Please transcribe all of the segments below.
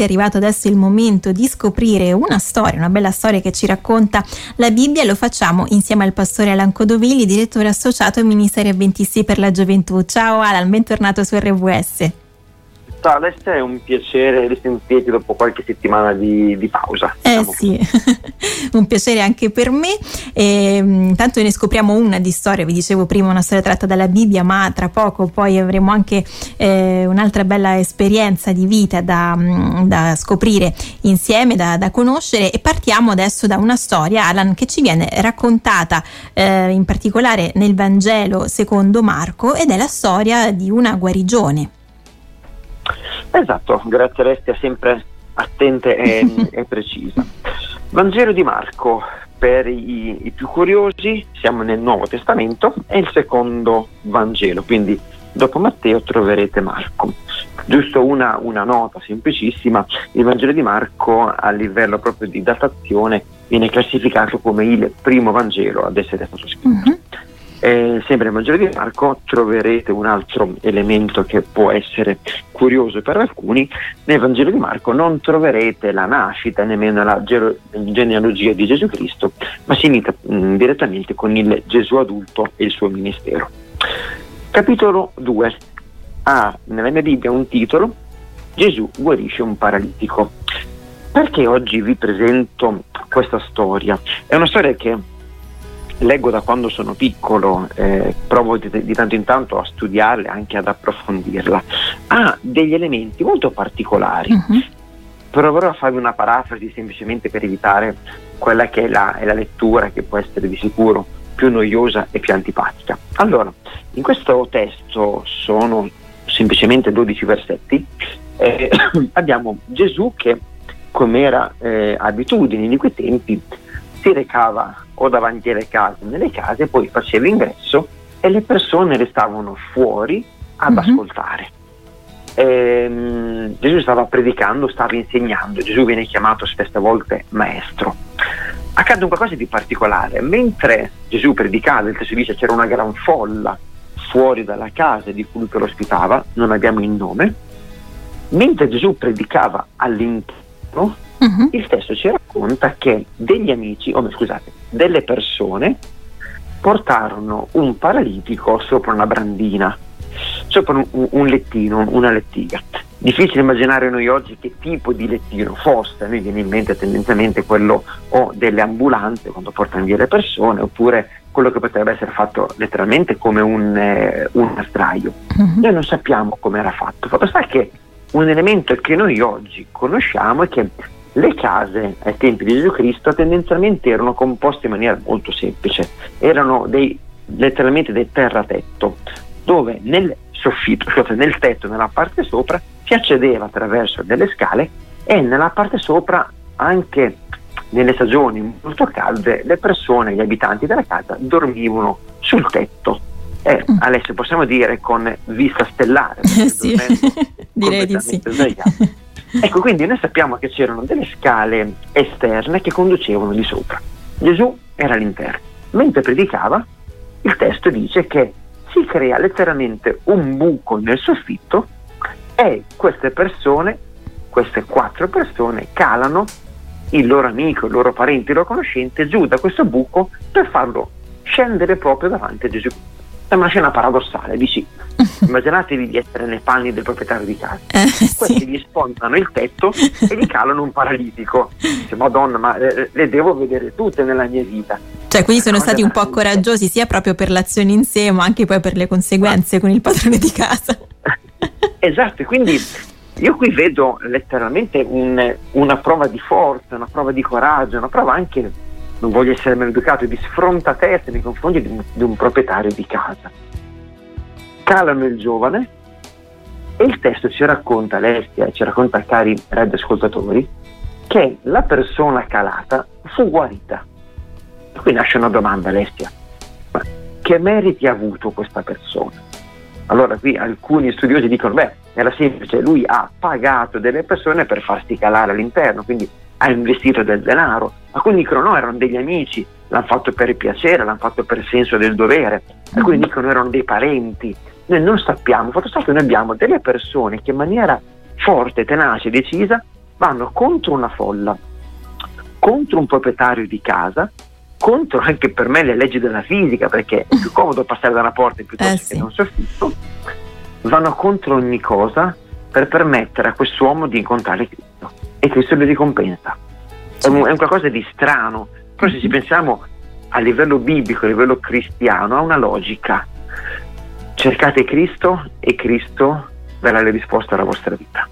È arrivato adesso il momento di scoprire una storia, una bella storia che ci racconta la Bibbia lo facciamo insieme al pastore Alan Codovili, direttore associato al Ministero Adventisti per la Gioventù. Ciao Alan, bentornato su RWS. Alessia, è un piacere risentirti dopo qualche settimana di, di pausa. Eh diciamo. sì, un piacere anche per me. E, intanto ne scopriamo una di storia, vi dicevo prima una storia tratta dalla Bibbia, ma tra poco poi avremo anche eh, un'altra bella esperienza di vita da, da scoprire insieme, da, da, conoscere e partiamo adesso da una storia, Alan, che ci viene raccontata eh, in particolare nel Vangelo secondo Marco ed è la storia di una guarigione. Esatto, grazie Alessia, sempre attenta e, e, precisa. Vangelo di Marco, per i, i, più curiosi, siamo nel Nuovo Testamento, è il secondo Vangelo, quindi dopo Matteo troverete Marco. Giusto una, una nota semplicissima, il Vangelo di Marco a livello proprio di datazione viene classificato come il primo Vangelo ad essere stato scritto. Mm-hmm. Eh, sempre nel Vangelo di Marco troverete un altro elemento che può essere curioso per alcuni. Nel Vangelo di Marco non troverete la nascita, nemmeno la genealogia di Gesù Cristo, ma si inizia mm, direttamente con il Gesù adulto e il suo ministero. Capitolo 2 ha nella mia Bibbia un titolo, Gesù guarisce un paralitico. Perché oggi vi presento questa storia? È una storia che leggo da quando sono piccolo, eh, provo di, di, tanto in tanto a studiarla, anche ad approfondirla, ha degli elementi molto particolari. Uh-huh. Proverò a farvi una parafrasi semplicemente per evitare quella che è la, è la lettura che può essere di sicuro più noiosa e più antipatica. Allora, in questo testo sono semplicemente 12 versetti, eh, abbiamo Gesù che, come era eh, abitudine di quei tempi, si recava o davanti alle case, nelle case, poi faceva ingresso e le persone restavano fuori ad mm-hmm. ascoltare. Ehm, Gesù stava predicando, stava insegnando, Gesù viene chiamato spesse volte maestro. Accade un qualcosa di particolare, mentre Gesù predicava, il testo dice c'era una gran folla fuori dalla casa di colui che lo ospitava, non abbiamo il nome, mentre Gesù predicava all'interno, uh-huh. il testo ci racconta che degli amici, o oh, scusate, delle persone portarono un paralitico sopra una brandina, sopra un, un lettino, una lettiga. Difficile immaginare noi oggi che tipo di lettino fosse, a noi viene in mente tendenzialmente quello o delle ambulanze quando portano via le persone, oppure quello che potrebbe essere fatto letteralmente come un, eh, un astraio. Uh-huh. Noi non sappiamo come era fatto, fatto sta che un elemento che noi oggi conosciamo è che le case ai tempi di Gesù Cristo tendenzialmente erano composte in maniera molto semplice, erano dei, letteralmente dei terratetto, dove nel soffitto, cioè nel tetto, nella parte sopra, si accedeva attraverso delle scale e nella parte sopra anche nelle stagioni molto calde le persone, gli abitanti della casa dormivano sul tetto. Eh, mm. Alessio, possiamo dire con vista stellare. Sì, direi di sì. Ecco, quindi noi sappiamo che c'erano delle scale esterne che conducevano di sopra. Gesù era all'interno. Mentre predicava, il testo dice che si crea letteralmente un buco nel soffitto e queste persone, queste quattro persone, calano il loro amico, il loro parente, il loro conoscente giù da questo buco per farlo scendere proprio davanti a Gesù. È una scena paradossale, dici, immaginatevi di essere nei panni del proprietario di casa. Eh, Questi sì. gli spuntano il tetto e gli calano un paralitico. Dice, Madonna, ma le, le, devo vedere tutte nella mia vita. Cioè, quindi sono stati un po' coraggiosi sia proprio per l'azione in sé, ma anche poi per le conseguenze ah. con il padrone di casa. esatto, quindi io qui vedo letteralmente un, una prova di forza, una prova di coraggio, una prova anche non voglio essere maleducato, di sfrontatezza nei confronti di un, di un proprietario di casa. Calano il giovane e il testo ci racconta, Alessia, ci racconta cari radioascoltatori, che la persona calata fu guarita. E qui nasce una domanda, Alessia, ma che meriti ha avuto questa persona? Allora qui alcuni studiosi dicono, beh, era semplice, lui ha pagato delle persone per farsi calare all'interno, quindi ha investito del denaro. Alcuni dicono no, erano degli amici, l'hanno fatto per piacere, l'hanno fatto per senso del dovere. Alcuni mm-hmm. dicono erano dei parenti. Noi non sappiamo, fatto sta che noi abbiamo delle persone che in maniera forte, tenace, decisa vanno contro una folla, contro un proprietario di casa, contro anche per me le leggi della fisica, perché è più comodo passare da una porta piuttosto eh, che da un soffitto, vanno contro ogni cosa per permettere a quest'uomo di incontrare Cristo e Cristo li ricompensa. È un, è un qualcosa di strano, però se ci pensiamo a livello biblico, a livello cristiano, ha una logica. Cercate Cristo e Cristo darà le risposte alla vostra vita.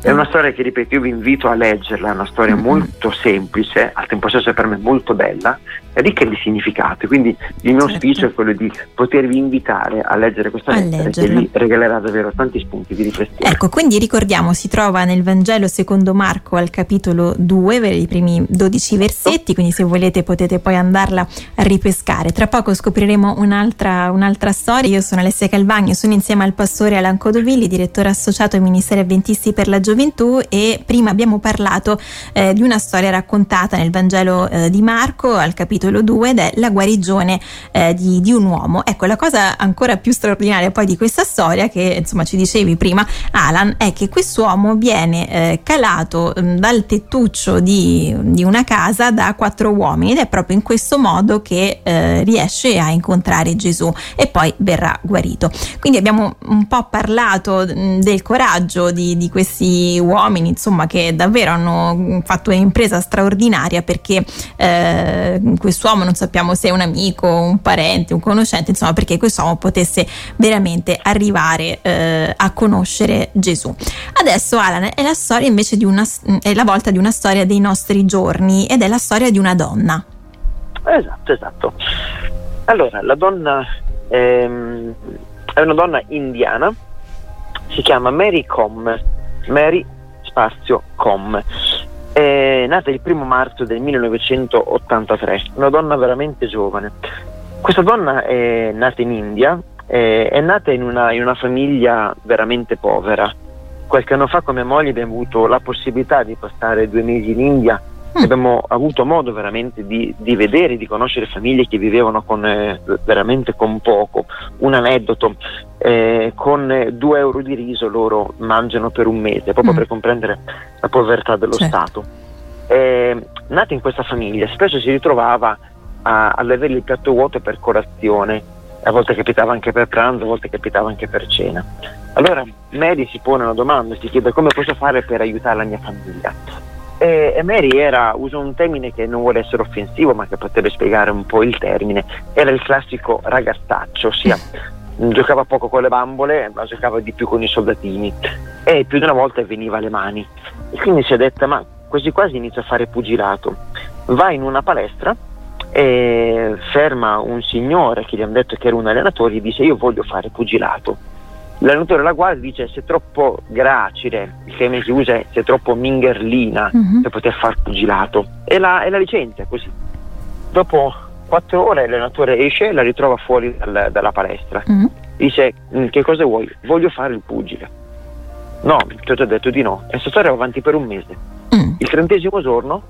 È una storia che, ripeto, io vi invito a leggerla, è una storia mm-hmm. molto semplice, al tempo stesso per me molto bella, e ricca di significato. Quindi il mio auspicio certo. è quello di potervi invitare a leggere questa lettera che vi regalerà davvero tanti spunti di riflessione. Ecco, quindi ricordiamo, si trova nel Vangelo secondo Marco al capitolo 2, i primi 12 versetti, quindi se volete potete poi andarla a ripescare. Tra poco scopriremo un'altra, un'altra storia. Io sono Alessia Calvagno, sono insieme al pastore Alan Codovilli, direttore associato ai Ministeri Adventisti per la Gioventù e prima abbiamo parlato eh, di una storia raccontata nel Vangelo eh, di Marco al capitolo 2 ed è la guarigione eh, di, di, un uomo. Ecco, la cosa ancora più straordinaria poi di questa storia che insomma ci dicevi prima Alan è che quest'uomo viene eh, calato mm, dal tettuccio di, di, una casa da quattro uomini ed è proprio in questo modo che eh, riesce a incontrare Gesù e poi verrà guarito. Quindi abbiamo un po' parlato mm, del coraggio di, di questi uomini, insomma, che davvero hanno fatto un'impresa straordinaria perché eh, quest'uomo non sappiamo se è un amico, un parente, un conoscente, insomma, perché quest'uomo potesse veramente arrivare eh, a conoscere Gesù. Adesso Alan è la storia invece di una è la volta di una storia dei nostri giorni ed è la storia di una donna. Esatto, esatto. Allora, la donna ehm, è una donna indiana si chiama Mary Com, Mary spazio Com. È nata il primo marzo del 1983, una donna veramente giovane. Questa donna è nata in India, è nata in una, in una famiglia veramente povera. Qualche anno fa con mia moglie abbiamo avuto la possibilità di passare due mesi in India Mm. Abbiamo avuto modo veramente di, di, vedere, di conoscere famiglie che vivevano con, eh, veramente con poco. Un aneddoto, eh, con due euro di riso loro mangiano per un mese, proprio mm. per comprendere la povertà dello certo. Stato. Eh, nata in questa famiglia, spesso si ritrovava a, ad avere il piatto vuoto per colazione, a volte capitava anche per pranzo, a volte capitava anche per cena. Allora Mary si pone una domanda, si chiede come posso fare per aiutare la mia famiglia e, e Mary era, uso un termine che non vuole essere offensivo ma che potrebbe spiegare un po' il termine, era il classico ragazzaccio, ossia giocava poco con le bambole ma giocava di più con i soldatini. E più di una volta veniva alle mani. E quindi si è detta ma quasi quasi inizia a fare pugilato va in una palestra e ferma un signore che gli hanno detto che era un allenatore e dice io voglio fare pugilato l'allenatore la guarda dice sei troppo gracile, il termine che usa è sei troppo mingerlina uh-huh. per poter far pugilato e la, e la licenzia così. Dopo quattro ore l'allenatore esce e la ritrova fuori dal, dalla palestra. Uh-huh. Dice mm, che cosa vuoi? Voglio fare il pugile. No, ti ho detto di no. E sta storia va avanti per un mese. Uh-huh. Il trentesimo giorno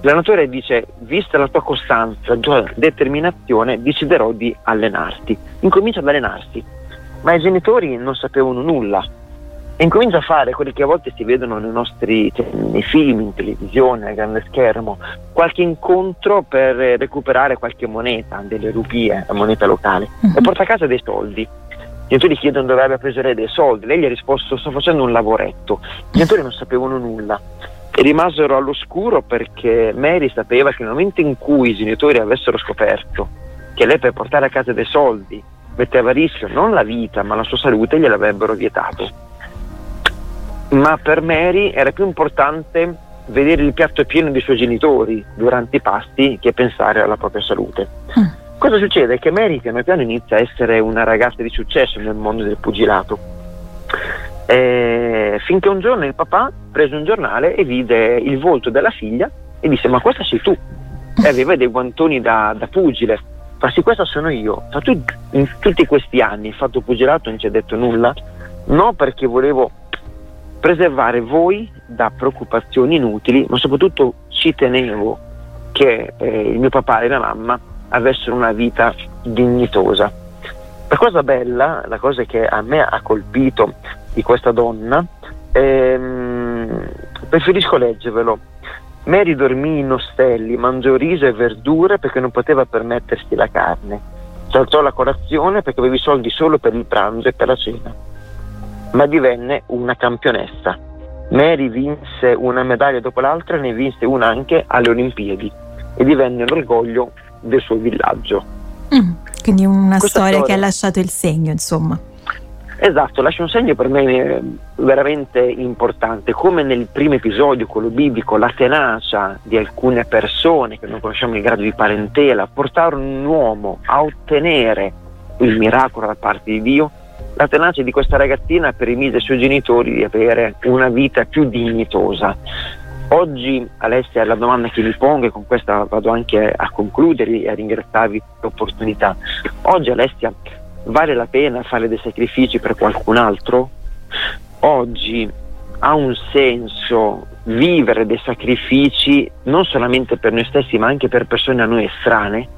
l'allenatore dice vista la tua costanza, la tua determinazione, deciderò di allenarti. Incomincia ad allenarsi ma i genitori non sapevano nulla e incomincia a fare quelli che a volte si vedono nei nostri cioè, nei film, in televisione, al grande schermo, qualche incontro per recuperare qualche moneta, delle rupie, la moneta locale, uh-huh. e porta a casa dei soldi. I genitori chiedono dove abbia preso lei dei soldi, lei gli ha risposto sto facendo un lavoretto. I genitori non sapevano nulla e rimasero all'oscuro perché Mary sapeva che nel momento in cui i genitori avessero scoperto che lei per portare a casa dei soldi metteva a rischio non la vita ma la sua salute gliel'avrebbero vietato. Ma per Mary era più importante vedere il piatto pieno dei suoi genitori durante i pasti che pensare alla propria salute. Mm. Cosa succede? Che Mary piano piano inizia a essere una ragazza di successo nel mondo del pugilato. E finché un giorno il papà prese un giornale e vide il volto della figlia e disse ma questa sei tu. E aveva dei guantoni da, da pugile sì, questo sono io. Ma tu in tutti questi anni hai fatto pugilato non ci hai detto nulla? No, perché volevo preservare voi da preoccupazioni inutili, ma soprattutto ci tenevo che eh, il mio papà e la mamma avessero una vita dignitosa. La cosa bella, la cosa che a me ha colpito di questa donna, ehm, preferisco leggervelo. Mary dormì in ostelli, mangiò riso e verdure perché non poteva permettersi la carne. Saltò la colazione perché aveva i soldi solo per il pranzo e per la cena. Ma divenne una campionessa. Mary vinse una medaglia dopo l'altra, ne vinse una anche alle Olimpiadi e divenne l'orgoglio del suo villaggio. Mm, quindi una storia, storia che ha lasciato il segno, insomma. Esatto, lascia un segno per me veramente importante, come nel primo episodio, quello biblico, la tenacia di alcune persone che non conosciamo il grado di parentela, portarono un uomo a ottenere il miracolo da parte di Dio, la tenacia di questa ragazzina permise ai suoi genitori di avere una vita più dignitosa. Oggi Alessia la domanda che mi pongo e con questa vado anche a concludere e a ringraziarvi per l'opportunità. Oggi Alessia vale la pena fare dei sacrifici per qualcun altro? Oggi ha un senso vivere dei sacrifici non solamente per noi stessi ma anche per persone a noi estranee?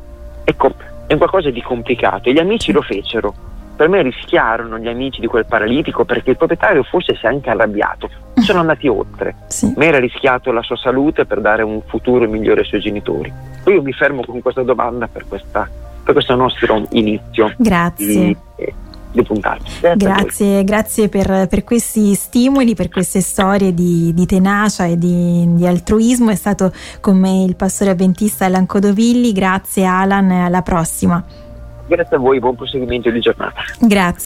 Ecco, è qualcosa di complicato e gli amici lo fecero. Per me rischiarono gli amici di quel paralitico perché il proprietario forse si è anche arrabbiato. Sono andati oltre. Sì. Mi era rischiato la sua salute per dare un futuro migliore ai suoi genitori. Io mi fermo con questa domanda per questa per questo nostro inizio grazie. Grazie, grazie, grazie per, per, questi stimoli, per queste storie di, di tenacia e di, di, altruismo. È stato con me il pastore avventista Alan Codovilli. Grazie Alan, alla prossima. Grazie a voi, buon proseguimento di giornata. Grazie.